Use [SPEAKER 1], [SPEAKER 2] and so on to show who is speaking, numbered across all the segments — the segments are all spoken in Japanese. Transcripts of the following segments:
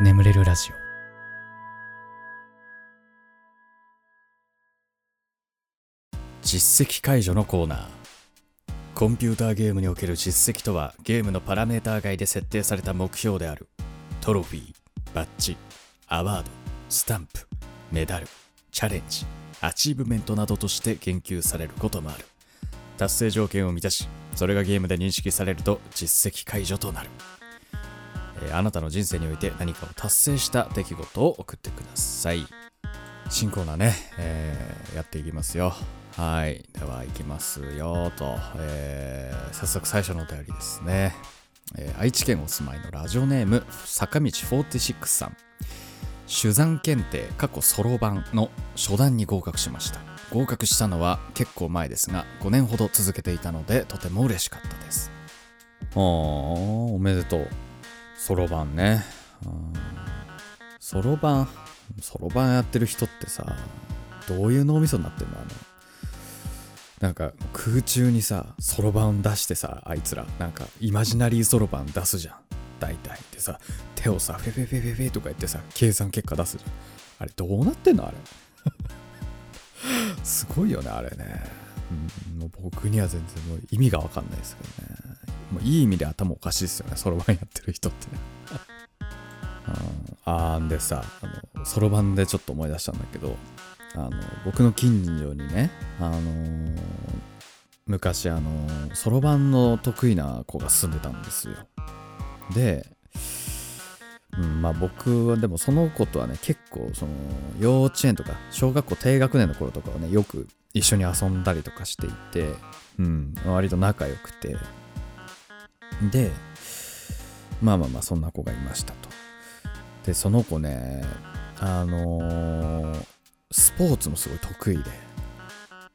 [SPEAKER 1] 眠れるラジオ。実績解除のコーナー。コンピューターゲームにおける実績とはゲームのパラメーター外で設定された目標である。トロフィーバッジアワードスタンプメダルチャレンジアチーブメントなどとして言及されることもある。達成条件を満たしそれがゲームで認識されると実績解除となる、えーあなたの人生において何かを達成した出来事を送ってください。新コーナーね、えーやっていきますよ。はい。では行きますよと、えー早速最初のお便りですね、えー愛知県お住まいのラジオネーム坂道46さん。手山検定過去そろばんの初段に合格しました。合格したのは結構前ですが5年ほど続けていたのでとても嬉しかったです。あーおめでとう。そろばんね。そろばんそろばんやってる人ってさどういう脳みそになってんの？あのなんか空中にさそろばん出してさあいつら。なんかイマジナリーそろばん出すじゃん。大体。でさ手をさフェフェフェフェフェとか言ってさ計算結果出すじゃん。あれどうなってんの？あれ。すごいよねあれね、うん、もう僕には全然もう意味がわかんないですけどね。もういい意味で頭おかしいですよね。そろばんやってる人って。ね うん。あんでさそろばんでちょっと思い出したんだけどあの僕の近所にねあのー昔あのそろばんの得意な子が住んでたんですよ。で、うん、まあ僕はでもその子とはね結構その幼稚園とか小学校低学年の頃とかはねよく一緒に遊んだりとかしていて、うん、割と仲良くて。でまあまあまあそんな子がいましたと。でその子ねあのースポーツもすごい得意で。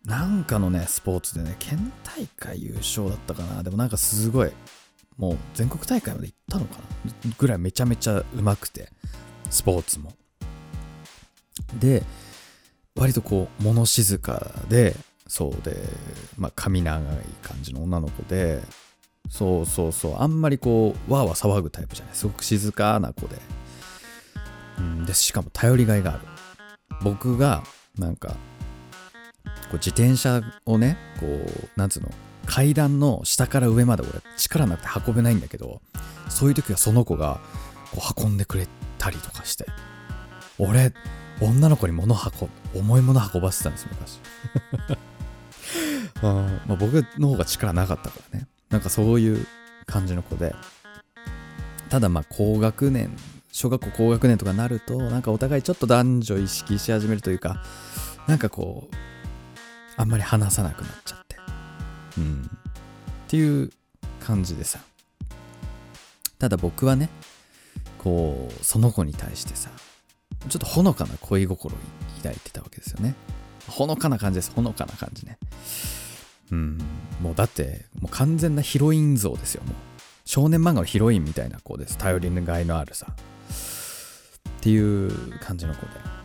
[SPEAKER 1] なんかのねスポーツでね県大会優勝だったかな。でもなんかすごいもう全国大会まで行ったのかな。ぐらいめちゃめちゃうまくてスポーツも。で割とこう物静かでそうでまあ髪長い感じの女の子でそうそうそうあんまりこうわーわー騒ぐタイプじゃない。すごく静かな子で、ん、でしかも頼りがいがある。僕がなんかこう自転車をねこうなんつうの階段の下から上まで俺力なくて運べないんだけどそういう時はその子がこう運んでくれたりとかして。俺女の子に物運ぶ重いもの運ばせてたんです昔。あまあ、僕の方が力なかったからね。なんかそういう感じの子で。ただまあ高学年小学校高学年とかなるとなんかお互いちょっと男女意識し始めるというかなんかこうあんまり話さなくなっちゃって。うん。っていう感じでさ。ただ僕はねこうその子に対してさちょっとほのかな恋心を抱いてたわけですよね。ほのかな感じです。ほのかな感じね。うん。もうだってもう完全なヒロイン像ですよもう。少年漫画のヒロインみたいな子です。頼りがいのあるさ。っていう感じの子で。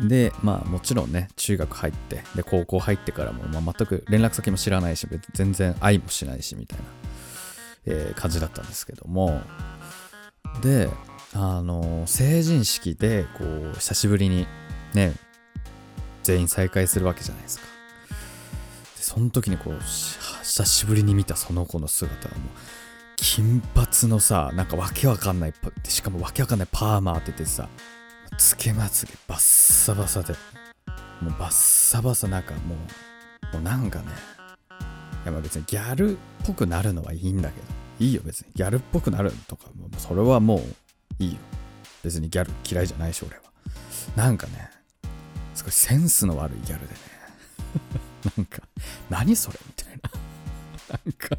[SPEAKER 1] でまあもちろんね中学入ってで高校入ってからも、まあ、全く連絡先も知らないし全然愛もしないしみたいな、えー感じだったんですけども。であの成人式でこう久しぶりにね全員再会するわけじゃないですか。でその時にこう久しぶりに見たその子の姿がもう金髪のさなんかわけわかんないしかもわけわかんないパーマ当ててさつけまつげバッサバサでもうバッサバサなんかもうもうなんかねいやまあ別にギャルっぽくなるのはいいんだけどいいよ別にギャルっぽくなるとかもうそれはもういいよ。別にギャル嫌いじゃないし俺は。なんかねすごいセンスの悪いギャルでね。なんか何それみたいな。なんか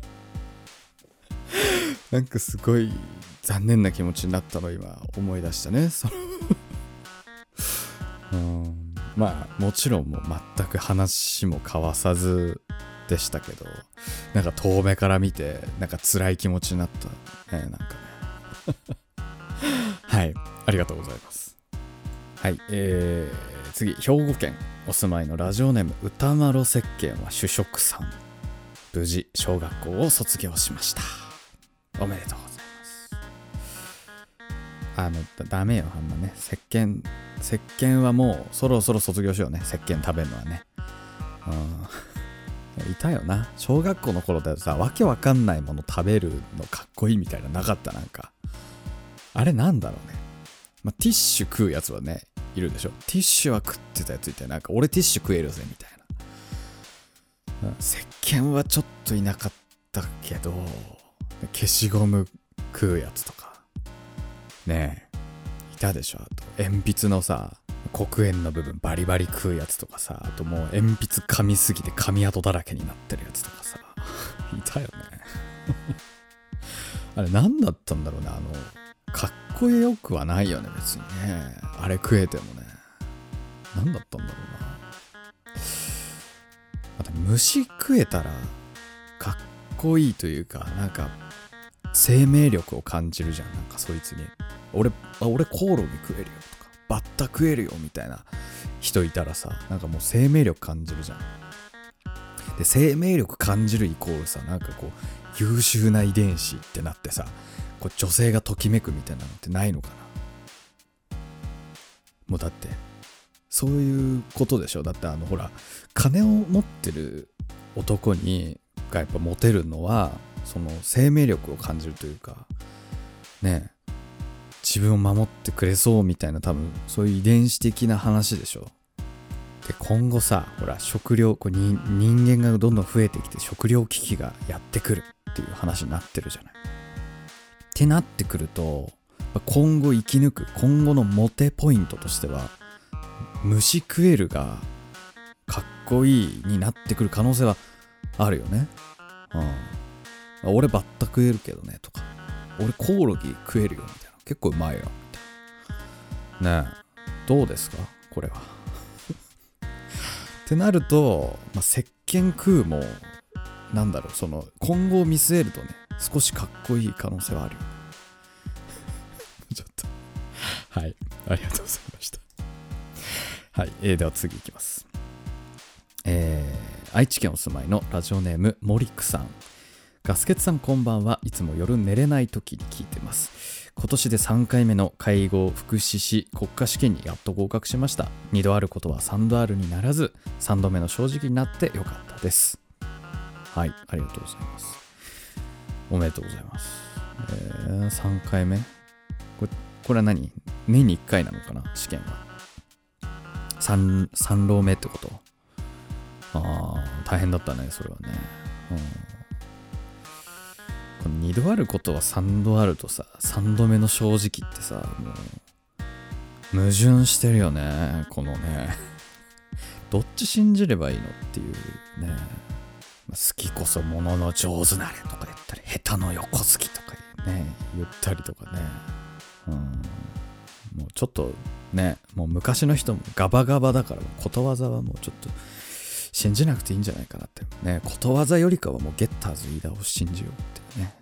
[SPEAKER 1] なんかすごい残念な気持ちになったの今思い出したね。その うんまあもちろんもう全く話も交わさずでしたけどなんか遠目から見てなんか辛い気持ちになったねなんかね。はい。ありがとうございます。はい。えー、次。兵庫県お住まいのラジオネーム歌丸石鹸は主食さん。無事小学校を卒業しました。おめでとうございます。あのだダメよ。あんまね。石鹸石鹸はもうそろそろ卒業しようね。石鹸食べるのはね。うん。いたよな。小学校の頃だとさわけわかんないもの食べるのかっこいいみたいななかった？なんか。あれなんだろうね、まあ、ティッシュ食うやつはねいるでしょ。ティッシュは食ってたやついてなんか俺ティッシュ食えるぜみたいな、うん、石鹸はちょっといなかったけど消しゴム食うやつとか。ねえ。いたでしょあと。鉛筆のさ黒鉛の部分バリバリ食うやつとかさあともう鉛筆噛みすぎて噛み跡だらけになってるやつとかさ。いたよね。あれ何だったんだろうねあのかっこよくはないよね別にね。あれ食えてもね。何だったんだろうな。また虫食えたらかっこいいというかなんか生命力を感じるじゃん。なんかそいつに。俺あ俺コオロギ食えるよとかバッタ食えるよみたいな人いたらさなんかもう生命力感じるじゃん。で生命力感じるイコールさなんかこう優秀な遺伝子ってなってさこう女性がときめくみたいなのってないのかな。もうだってそういうことでしょ？だってあのほら金を持ってる男にがやっぱモテるのはその生命力を感じるというかね自分を守ってくれそうみたいな多分そういう遺伝子的な話でしょ？で今後さほら食料こうに人間がどんどん増えてきて食料危機がやってくるっていう話になってるじゃない。ってなってくると今後生き抜く今後のモテポイントとしては虫食えるがかっこいいになってくる可能性はあるよね。うん。俺バッタ食えるけどねとか。俺コオロギ食えるよみたいな。結構うまいよみたいな。ねえ。どうですか？これは。ってなると、まあ、石鹸食うもなんだろうその今後を見据えるとね少しかっこいい可能性はあるよ ちょっと。はい。ありがとうございました。はい、えー、では次いきます。えー、愛知県お住まいのラジオネームモリックさん。ガスケツさんこんばんは。いつも夜寝れない時に聞いてます今年で3回目の介護福祉士国家試験にやっと合格しました。2度あることは3度あるにならず3度目の正直になってよかったです。はいありがとうございます。おめでとうございます。えー、3回目？これこれは何？年に1回なのかな？試験は。3, 3浪目ってこと？ああ、大変だったね、それはね。うん、2度あることは3度あるとさ、3度目の正直ってさ、もう、矛盾してるよね、このね。どっち信じればいいのっていうね。好きこそものの上手なれとか言ったり、下手の横好きとかね、言ったりとかね。うん。もうちょっとね、もう昔の人もガバガバだから、ことわざはもうちょっと信じなくていいんじゃないかなって。ね、ことわざよりかはもうゲッターズ飯田を信じようってね。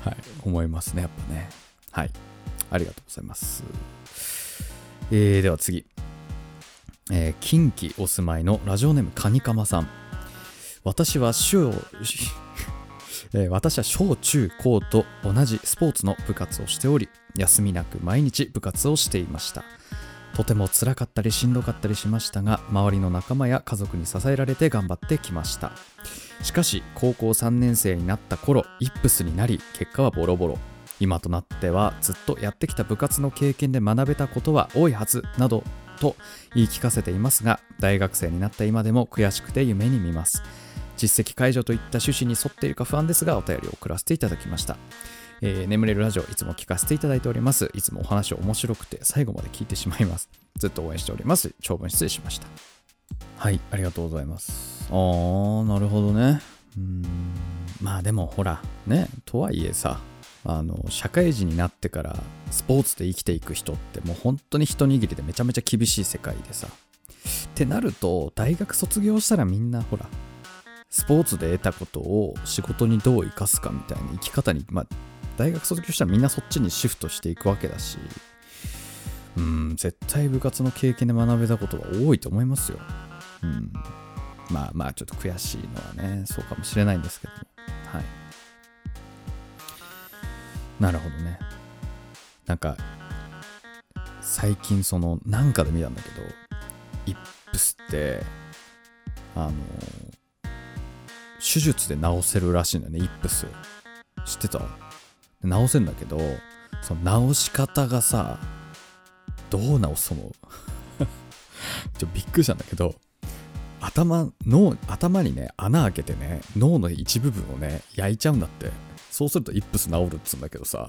[SPEAKER 1] はい、思いますね、やっぱね。はい。ありがとうございます。えー、では次。えー、近畿お住まいのラジオネームカニカマさん。私は小、えー、私は小中高と同じスポーツの部活をしており、休みなく毎日部活をしていました。とても辛かったりしんどかったりしましたが、周りの仲間や家族に支えられて頑張ってきました。しかし、高校3年生になった頃、イップスになり、結果はボロボロ。今となってはずっとやってきた部活の経験で学べたことは多いはずなどと言い聞かせていますが大学生になった今でも悔しくて夢に見ます実績解除といった趣旨に沿っているか不安ですがお便りを送らせていただきました。えー、眠れるラジオいつも聞かせていただいております。いつもお話面白くて最後まで聞いてしまいます。ずっと応援しております。長文失礼しました。はい、ありがとうございます。あー、なるほどね。うーん、まあでもほら、ね、とはいえさ、あの、社会人になってからスポーツで生きていく人ってもう本当に一握りでめちゃめちゃ厳しい世界でさ。ってなると、大学卒業したらみんなほら、スポーツで得たことを仕事にどう生かすかみたいな生き方に、まあ、大学卒業したらみんなそっちにシフトしていくわけだし、うん、絶対部活の経験で学べたことは多いと思いますよ。うん。まあまあ、ちょっと悔しいのはね、そうかもしれないんですけども。はい。なるほどね。なんか最近そのなんかで見たんだけどイップスってあの手術で治せるらしいんだよねイップス知ってた？治せんだけどその治し方がさどう治すのちょびっくりしたんだけど頭脳頭にね穴開けてね脳の一部分をね焼いちゃうんだって。そうするとイップス治るっつうんだけどさ。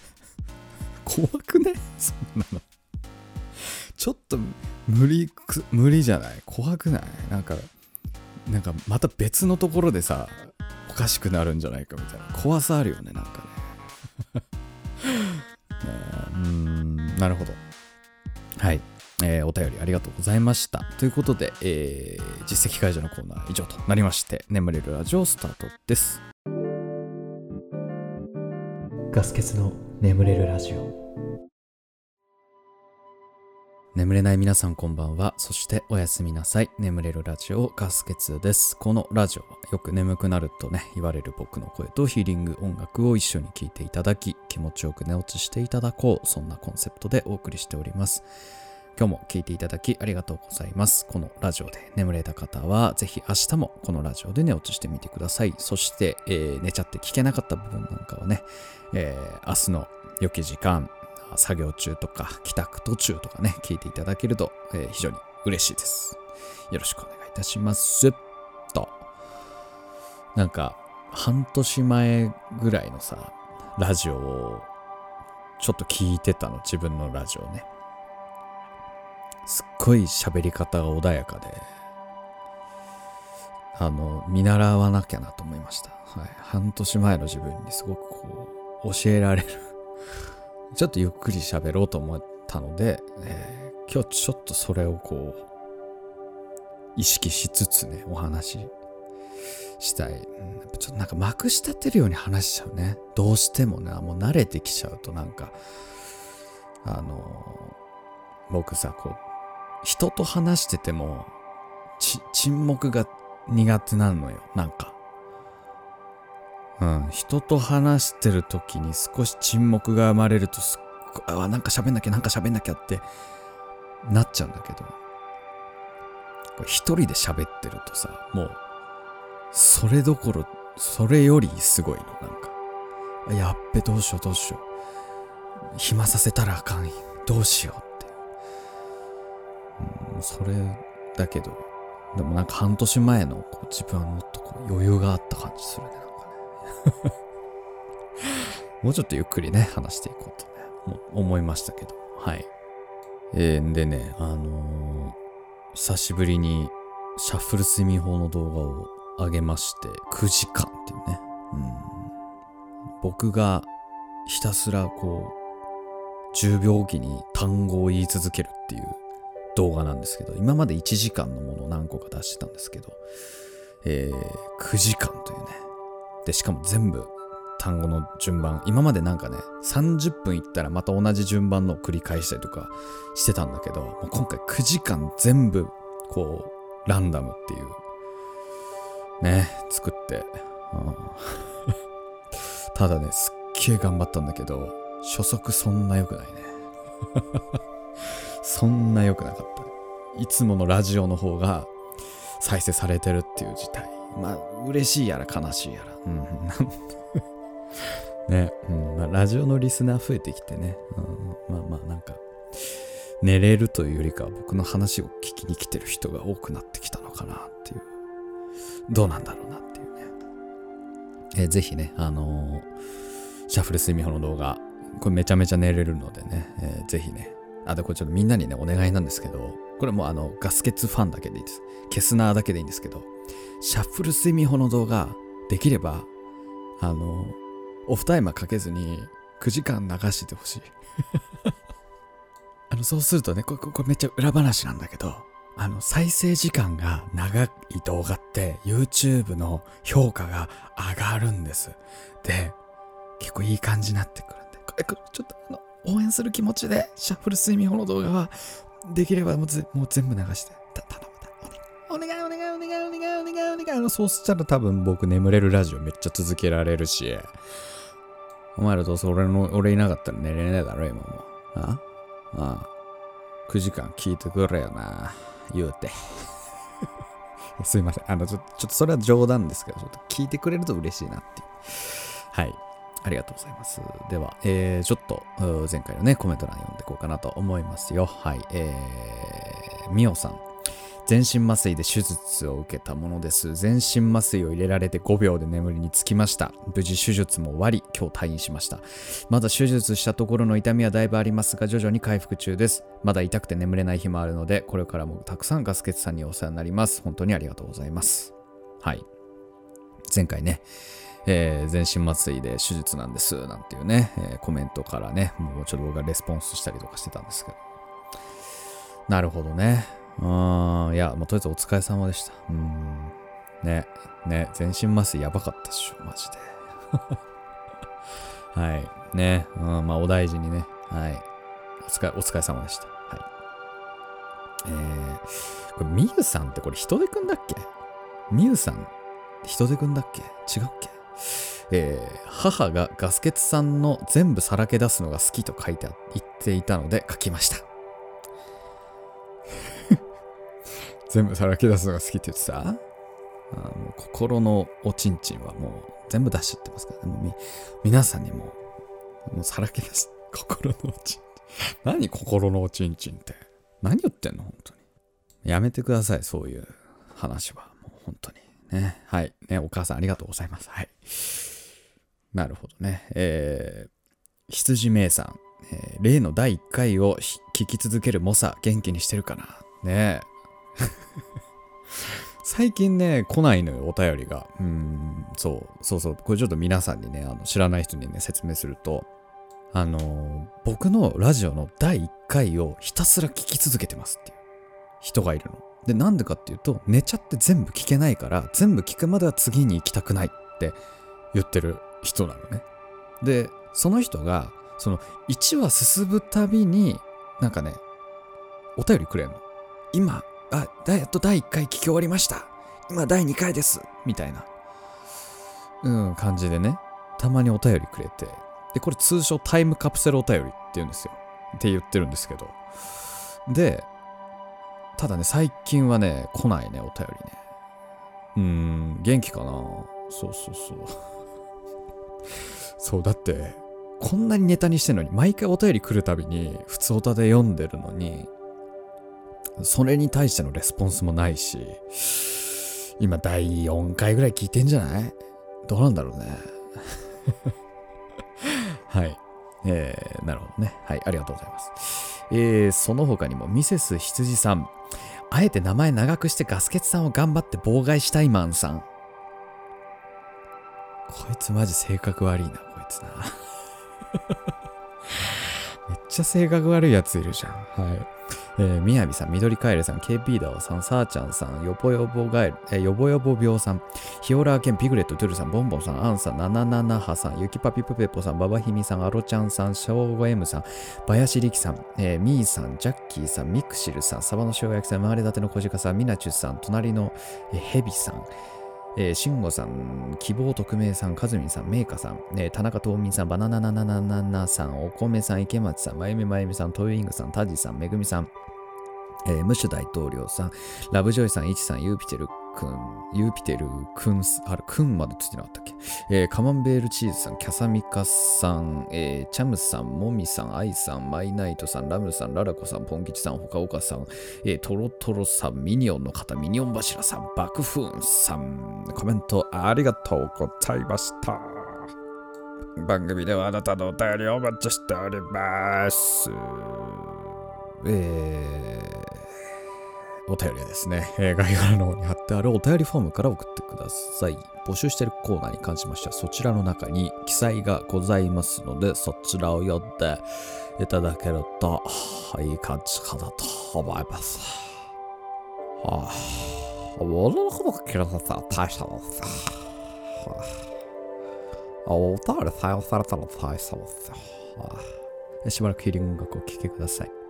[SPEAKER 1] 怖くね？そんなの。ちょっと無理無理じゃない？怖くない？なんかなんかまた別のところでさおかしくなるんじゃないかみたいな。怖さあるよねなんかね。うんなるほどはいえー、お便りありがとうございました。ということで、えー、実績解除のコーナー以上となりまして、眠れるラジオスタートです。ガス欠の眠れるラジオ。眠れない皆さんこんばんは。そしておやすみなさい。眠れるラジオガス欠です。このラジオはよく眠くなるとね、言われる僕の声とヒーリング音楽を一緒に聴いていただき、気持ちよく寝落ちしていただこう。そんなコンセプトでお送りしております。今日も聴いていただきありがとうございます。このラジオで眠れた方は、ぜひ明日もこのラジオで寝落ちしてみてください。そして、えー、寝ちゃって聞けなかった部分なんかはね、えー、明日の良き時間、作業中とか帰宅途中とかね、聞いていただけると、えー、非常に嬉しいです。よろしくお願いいたします。と。なんか、半年前ぐらいのさ、ラジオをちょっと聞いてたの、自分のラジオね。すっごい喋り方が穏やかで、あの、見習わなきゃなと思いました。はい。半年前の自分にすごくこう、教えられるちょっとゆっくり喋ろうと思ったので、えー、今日ちょっとそれをこう、意識しつつね、お話ししたい。ちょっとなんかまくし立てるように話しちゃうね。どうしてもね、もう慣れてきちゃうとなんか、あのー、僕さ、こう、人と話してても、沈黙が苦手なのよ、なんか。うん、人と話してる時に少し沈黙が生まれるとすっごい、あ、なんか喋んなきゃ、なんか喋んなきゃってなっちゃうんだけど、一人で喋ってるとさ、もう、それどころ、それよりすごいの、なんか。やっべ、どうしよう、どうしよう。暇させたらあかん。どうしようって。うん、それだけど、でもなんか半年前のこう自分はもっとこう余裕があった感じするね。もうちょっとゆっくりね、話していこうとね、思いましたけど。はい。えー、でね、あのー、久しぶりにシャッフル睡眠法の動画を上げまして、9時間っていうね。うん、僕がひたすらこう、10秒おきに単語を言い続けるっていう動画なんですけど、今まで1時間のものを何個か出してたんですけど、えー、9時間というね、で、しかも全部単語の順番、今までなんかね、30分いったらまた同じ順番のを繰り返したりとかしてたんだけど、もう今回9時間全部、こう、ランダムっていう、ね、作って、うん、ただね、すっげえ頑張ったんだけど、初速そんな良くないね。そんな良くなかった。いつものラジオの方が再生されてるっていう事態。まあ、嬉しいやら悲しいやら。うん。ね、うんまあ、ラジオのリスナー増えてきてね、うん、まあまあなんか、寝れるというよりかは僕の話を聞きに来てる人が多くなってきたのかなっていう、どうなんだろうなっていうね。えー、ぜひね、あのー、シャッフル睡眠法の動画、これめちゃめちゃ寝れるのでね、えー、ぜひね、あ、で、これちょっとみんなにね、お願いなんですけど、これもあの、ガスケツファンだけでいいです。ケスナーだけでいいんですけど、シャッフル睡眠法の動画、できれば、あの、オフタイマーかけずに9時間流してほしい。あの、そうするとね、これ、これめっちゃ裏話なんだけど、あの、再生時間が長い動画って YouTube の評価が上がるんです。で、結構いい感じになってくるんで、これ、ちょっとあの、応援する気持ちで、シャッフル睡眠法の動画は、できればもうもう全部流して、た、頼む、お願いお願いお願いお願いお願いお願い。あの、そうしたら多分僕眠れるラジオめっちゃ続けられるし、お前らどうせ俺の、俺いなかったら寝れねえだろ、今も。あ？ああ。9時間聞いてくれよな。言うて。すいません。あの、ちょちょっとそれは冗談ですけど、ちょっと聞いてくれると嬉しいなっていう。はい。ありがとうございます。では、えー、ちょっと、前回のね、コメント欄読んでいこうかなと思いますよ。はい。えー、みおさん。全身麻酔で手術を受けたものです。全身麻酔を入れられて5秒で眠りにつきました。無事手術も終わり、今日退院しました。まだ手術したところの痛みはだいぶありますが、徐々に回復中です。まだ痛くて眠れない日もあるので、これからもたくさんガスケツさんにお世話になります。本当にありがとうございます。はい。前回ね、えー、全身麻酔で手術なんです、なんていうね、えー、コメントからね、もうちょっと僕がレスポンスしたりとかしてたんですけど。なるほどね。うん、いや、もうとりあえずお疲れ様でした。うん。ね、ね、全身麻酔やばかったっしょ、マジで。はい。ね、うん、まあお大事にね。はい。お疲れ、お疲れ様でした。はい。えー、これ、みゆさんってこれ人でくんだっけ？みゆさん、人でくんだっけ？違うっけ？えー、母がガスケツさんの全部さらけ出すのが好きと書いて言っていたので書きました。全部さらけ出すのが好きって言ってた？あもう心のおちんちんはもう全部出しちゃってますからね。もう皆さんにももうさらけ出す心のおちんちん。何心のおちんちんって？何言ってんの？本当に。やめてください、そういう話は。もう本当に。ね。はい。ね、お母さんありがとうございます。はい。なるほどね。えー、羊名さん。えー、例の第1回を聞き続ける猛者、元気にしてるかな？ねえ 最近ね、来ないのよ、お便りが。うん、そう、そうそう。これちょっと皆さんにね、あの知らない人にね、説明すると、あのー、僕のラジオの第1回をひたすら聞き続けてますっていう人がいるの。で、なんでかっていうと、寝ちゃって全部聞けないから、全部聞くまでは次に行きたくないって言ってる人なのね。で、その人が、その1話進むたびに、なんかね、お便りくれんの。今、あ、やっと第1回聞き終わりました。今第2回です。みたいな、うん、感じでね、たまにお便りくれて、で、これ通称タイムカプセルお便りって言うんですよ。って言ってるんですけど。で、ただね、最近はね、来ないね、お便りね。うーん、元気かな？そうそうそう。そう、だって、こんなにネタにしてんのに、毎回お便り来るたびに、普通おたで読んでるのに、それに対してのレスポンスもないし、今第4回ぐらい聞いてんじゃない？どうなんだろうね。はい。えー、なるほどね。はい、ありがとうございます。えー、その他にも、ミセス羊さん。あえて名前長くしてガスケツさんを頑張って妨害したいマンさん。こいつマジ性格悪いな、こいつな。めっちゃ性格悪いやついるじゃん。はい。えー、みやびさん、みどりカエルさん、KP ダオさん、さーちゃんさん、よぼよぼガエル、えー、よぼよぼ病さん、ヒオラーケン、ピグレット、トゥルさん、ボンボンさん、アンさん、ナナナナハさん、ゆきぱぴぷぺぽさん、ババヒミさん、アロちゃんさん、ショーゴ M さん、バヤシリキさん、えー、ミーさん、ジャッキーさん、ミクシルさん、サバの塩焼きさん、回り立ての小鹿さん、ミナチュさん、隣の、えー、ヘビさん、えー、慎吾さん、希望匿名さん、かずみんさん、めいかさん、えー、田中東民さん、バナナナナナナナさん、お米さん、池松さん、まゆみまゆみさん、トイイングさん、タジさん、めぐみさん、えー、ムシュ大統領さん、ラブジョイさん、イチさん、ユーピテルくん、ユーピテルくん、あれ、くんまでついてなかったっけ？えー、カマンベールチーズさん、キャサミカさん、えー、チャムさん、モミさん、アイさん、マイナイトさん、ラムさん、ララコさん、ポン吉さん、ほかおかさん、えー、トロトロさん、ミニオンの方、ミニオン柱さん、バクフーンさん、コメントありがとうございました。番組ではあなたのお便りをお待ちしております。えー、お便りですね、えー、概要欄の方に貼ってあるお便りフォームから送ってください。募集しているコーナーに関しましては、そちらの中に記載がございますので、そちらを読んでいただけると、いい感じかなと思います。はあ、俺のこと聞かせたら大したもんさ。はあ、お便り採用されたら大したもんさ。はあ、しばらくヒーリング音楽を聴きください。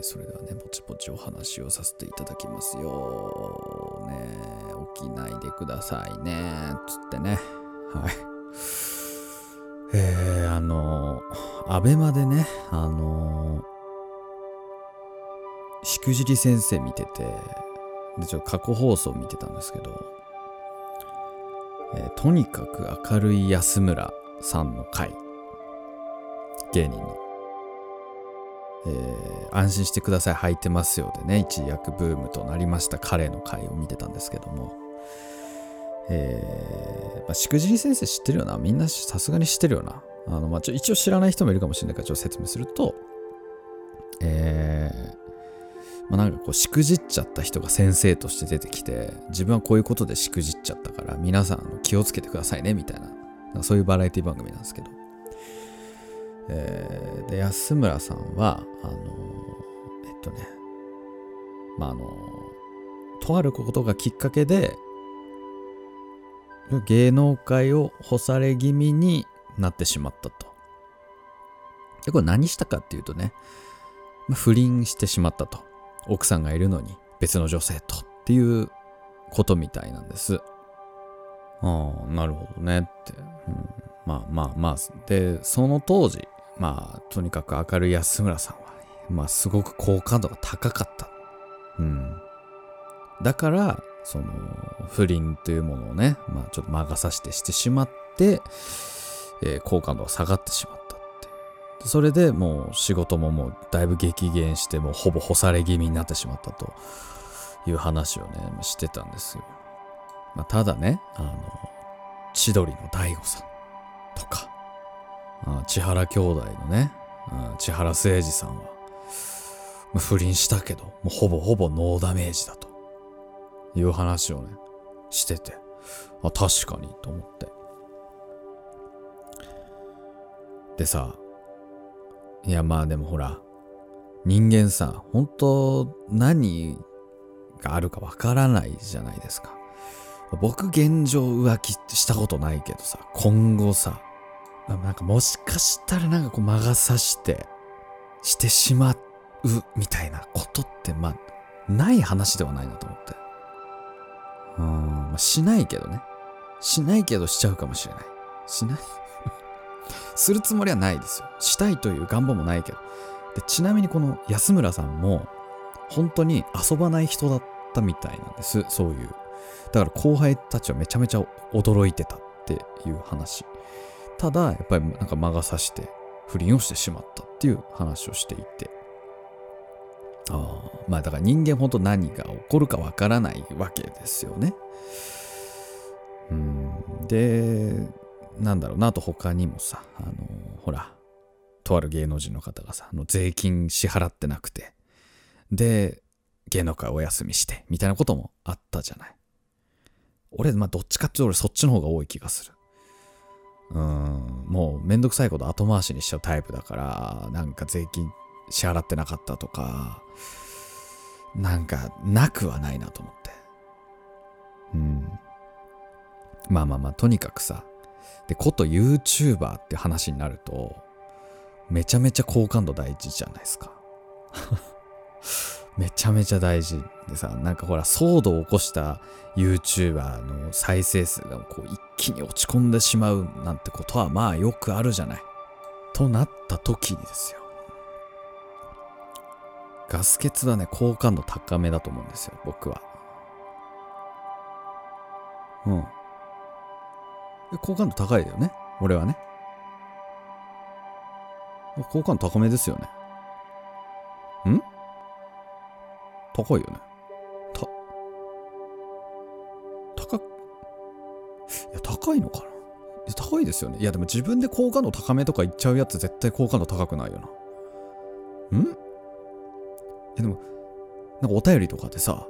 [SPEAKER 1] ー、それではね、ぼちぼちお話をさせていただきますよ。ね起きないでくださいね。つってね。はい。えー、あの、アベマでね、あの、しくじり先生見てて、で、ちょっと過去放送見てたんですけど、えー、とにかく明るい安村さんの回、芸人の。えー、安心してください。履いてますよでね。一躍ブームとなりました彼の回を見てたんですけども。えー、まあ、しくじり先生知ってるよな。みんなさすがに知ってるよな。あの、まあ、ちょ一応知らない人もいるかもしれないからちょっと説明するとえー、まあ、なんかこうしくじっちゃった人が先生として出てきて自分はこういうことでしくじっちゃったから皆さん気をつけてくださいねみたいな。そういうバラエティ番組なんですけど。えー、で安村さんはあのえっとねまああのとあることがきっかけで芸能界を干され気味になってしまったと。でこれ何したかっていうとね、不倫してしまったと。奥さんがいるのに別の女性とっていうことみたいなんです。ああ、なるほどねって。うん、まあまあまあ。で、その当時、まあ、とにかく明るい安村さんは、まあ、すごく好感度が高かった。うん。だから、その、不倫というものをね、まあ、ちょっと魔が差してしてしまって、えー、好感度が下がってしまったってそれでもう仕事ももうだいぶ激減して、もうほぼ干され気味になってしまったという話をね、してたんですよ。まあ、ただね、あの、千鳥の大悟さんとか、千原兄弟のね、千原誠二さんは、不倫したけど、もうほぼほぼノーダメージだという話をね、してて、あ、確かにと思って。でさ、いやまあでもほら、人間さ、本当何があるかわからないじゃないですか。僕現状浮気したことないけどさ、今後さ、なんかもしかしたらなんかこう魔が差してしてしまうみたいなことってまあない話ではないなと思って。うん、まあ、しないけどね。しないけどしちゃうかもしれない。しない？するつもりはないですよ。したいという願望もないけど。でちなみにこの安村さんも本当に遊ばない人だったみたいなんです。そういう。だから後輩たちはめちゃめちゃ驚いてたっていう話。ただ、やっぱりなんか魔が差して不倫をしてしまったっていう話をしていて。ああ、まあだから人間本当何が起こるかわからないわけですよね。うん。で、なんだろうな、あと他にもさ、あの、ほら、とある芸能人の方がさ、あの税金支払ってなくて、で、芸能界お休みして、みたいなこともあったじゃない。俺、まあどっちかっていうと俺そっちの方が多い気がする。うん、もうめんどくさいこと後回しにしちゃうタイプだから、なんか税金支払ってなかったとか、なんかなくはないなと思って。うん。まあまあまあ、とにかくさ、で、こと YouTuber って話になると、めちゃめちゃ好感度大事じゃないですか。めちゃめちゃ大事でさ、なんかほら、騒動を起こした YouTuber の再生数がこう一気に落ち込んでしまうなんてことはまあよくあるじゃない。となった時にですよ。ガス欠はね、好感度高めだと思うんですよ、僕は。うん。好感度高いだよね、俺はね。好感度高めですよね。ん？高いよね。た、高、いや、高いのかな？高いですよね。いや、でも自分で好感度高めとか言っちゃうやつ絶対好感度高くないよな。ん？いや、でも、なんかお便りとかでさ、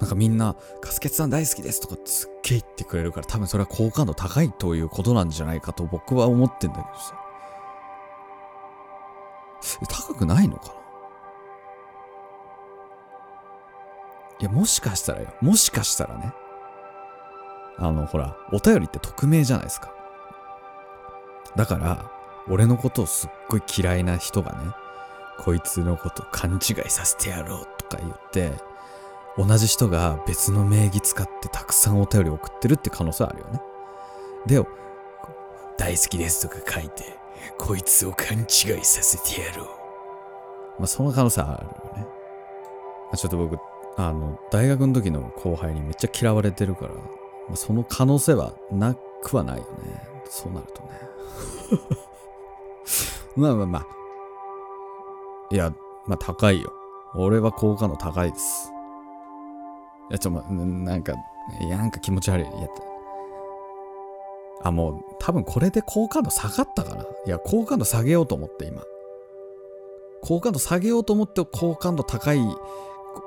[SPEAKER 1] なんかみんな、ガスケツさん大好きですとかすっげえ言ってくれるから、多分それは好感度高いということなんじゃないかと僕は思ってんだけどさ。高くないのかな？いや、もしかしたらよ。もしかしたらね。あの、ほら、お便りって匿名じゃないですか。だから、俺のことをすっごい嫌いな人がね、こいつのこと勘違いさせてやろうとか言って、同じ人が別の名義使ってたくさんお便り送ってるって可能性あるよね。で、大好きですとか書いて、こいつを勘違いさせてやろう。まあ、その可能性あるよね。まあ、ちょっと僕、あの、大学の時の後輩にめっちゃ嫌われてるから、その可能性はなくはないよね。そうなるとね。まあまあまあ。いや、まあ高いよ。俺は好感度高いです。いや、ちょ、ま、なんか、いや、なんか気持ち悪い。いや、あ、もう、多分これで好感度下がったかな。いや、好感度下げようと思って、今。好感度下げようと思って、好感度高い。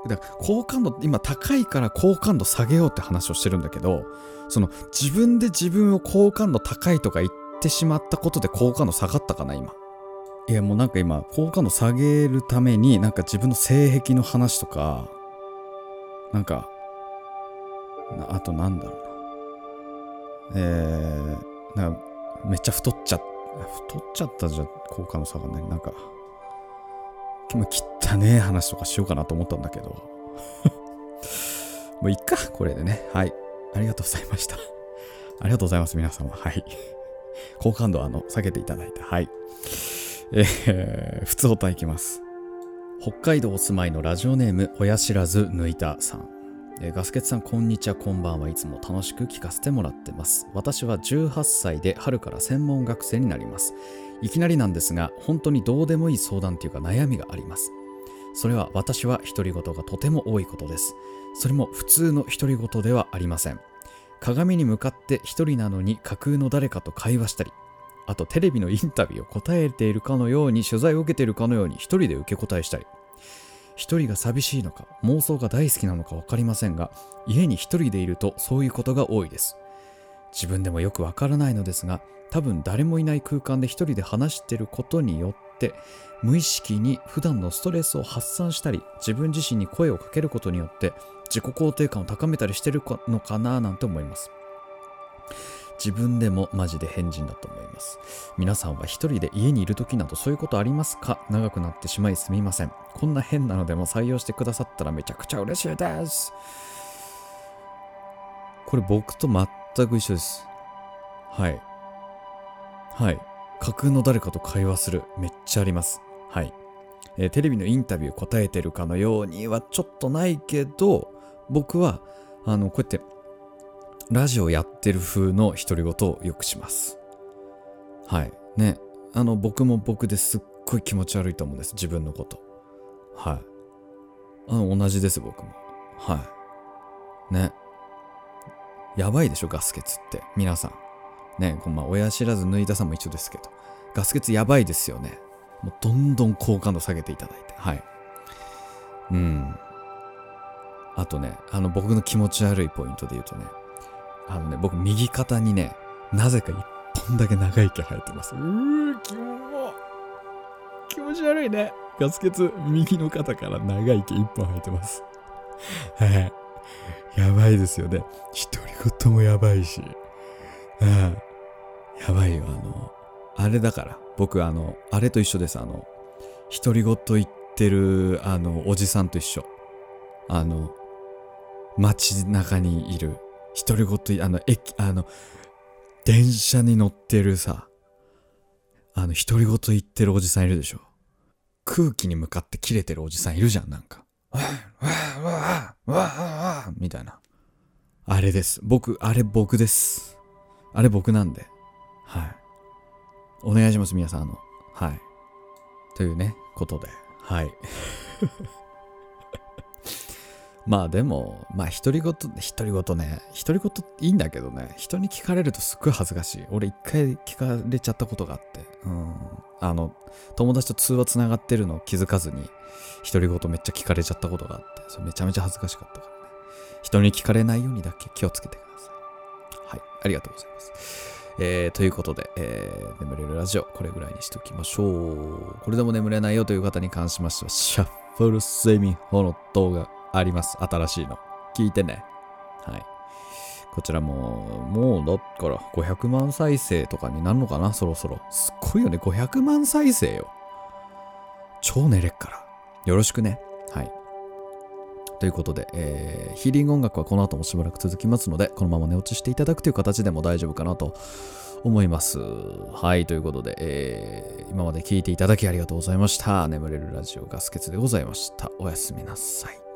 [SPEAKER 1] だから好感度、今高いから好感度下げようって話をしてるんだけど、その、自分で自分を好感度高いとか言ってしまったことで好感度下がったかな、今。いや、もうなんか今、好感度下げるために、なんか自分の性癖の話とか、なんか、あとなんだろうな。えー、なんかめっちゃ太っちゃっ太っちゃったじゃ好感度下がんない。なんか、もう汚ねえ話とかしようかなと思ったんだけど。もういっか、これでね。はい。ありがとうございました。ありがとうございます、皆様。はい。好感度はあの、下げていただいて。はい。えー、普通おたいきます。北海道お住まいのラジオネーム、親知らず抜いたさん。えーガスケツさん、こんにちは、こんばんはいつも楽しく聞かせてもらってます。私は18歳で春から専門学生になります。いきなりなんですが、本当にどうでもいい相談というか悩みがあります。それは私は独り言がとても多いことです。それも普通の独り言ではありません。鏡に向かって一人なのに架空の誰かと会話したり、あとテレビのインタビューを答えているかのように取材を受けているかのように一人で受け答えしたり、一人が寂しいのか妄想が大好きなのか分かりませんが家に一人でいるとそういうことが多いです自分でもよくわからないのですが多分誰もいない空間で一人で話してることによって無意識に普段のストレスを発散したり自分自身に声をかけることによって自己肯定感を高めたりしてるのかななんて思います。自分でもマジで変人だと思います。皆さんは一人で家にいる時などそういうことありますか？長くなってしまいすみません。こんな変なのでも採用してくださったらめちゃくちゃ嬉しいです。これ僕と全全く一緒ですはいはい架空の誰かと会話するめっちゃありますはい、えーテレビのインタビュー答えてるかのようにはちょっとないけど僕はあのこうやってラジオやってる風の独り言をよくします。はい。ね。あの、僕も僕ですっごい気持ち悪いと思うんです。自分のこと。はい。あの、同じです、僕も。はい。ね。やばいでしょ、ガス欠って。皆さん。ね。こんまあ、親知らず抜いたさんも一緒ですけど。ガス欠やばいですよね。もう、どんどん好感度下げていただいて。はい。うん。あとね、あの、僕の気持ち悪いポイントで言うとね、あのね、僕、右肩にね、なぜか一本だけ長い毛生えてます。うー、気も気持ち悪いね。ガス欠、右の肩から長い毛一本生えてます。はい。やばいですよね。独り言もやばいし。うん。やばいよ、あの、あれだから、僕、あの、あれと一緒です。あの、独り言言ってる、あの、おじさんと一緒。あの、街中にいる独り言、あの、駅、あの、電車に乗ってるさ、あの、独り言言ってるおじさんいるでしょ。空気に向かって切れてるおじさんいるじゃん、なんか。わーわーわーわーわーわーみたいな。あれです。僕、あれ僕です。あれ僕なんで。はい。お願いします、皆さん。あの、はい。というね、ことで。はい。まあでも、まあ独り言、独り言ね、独り言いいんだけどね、人に聞かれるとすっごい恥ずかしい。俺一回聞かれちゃったことがあって、うん。あの、友達と通話つながってるのを気づかずに、独り言めっちゃ聞かれちゃったことがあって、それめちゃめちゃ恥ずかしかったからね。人に聞かれないようにだけ気をつけてください。はい、ありがとうございます。えー、ということで、えー、眠れるラジオ、これぐらいにしておきましょう。これでも眠れないよという方に関しましては、シャッフル睡眠法の動画あります。新しいの。聞いてね。はい。こちらも、もうだから500万再生とかになるのかな、そろそろ。すっごいよね、500万再生よ。超寝れっから。よろしくね。はい。ということで、えーヒーリング音楽はこの後もしばらく続きますので、このまま寝落ちしていただくという形でも大丈夫かなと思います。はい、ということで、えー今まで聞いていただきありがとうございました。眠れるラジオガスケツでございました。おやすみなさい。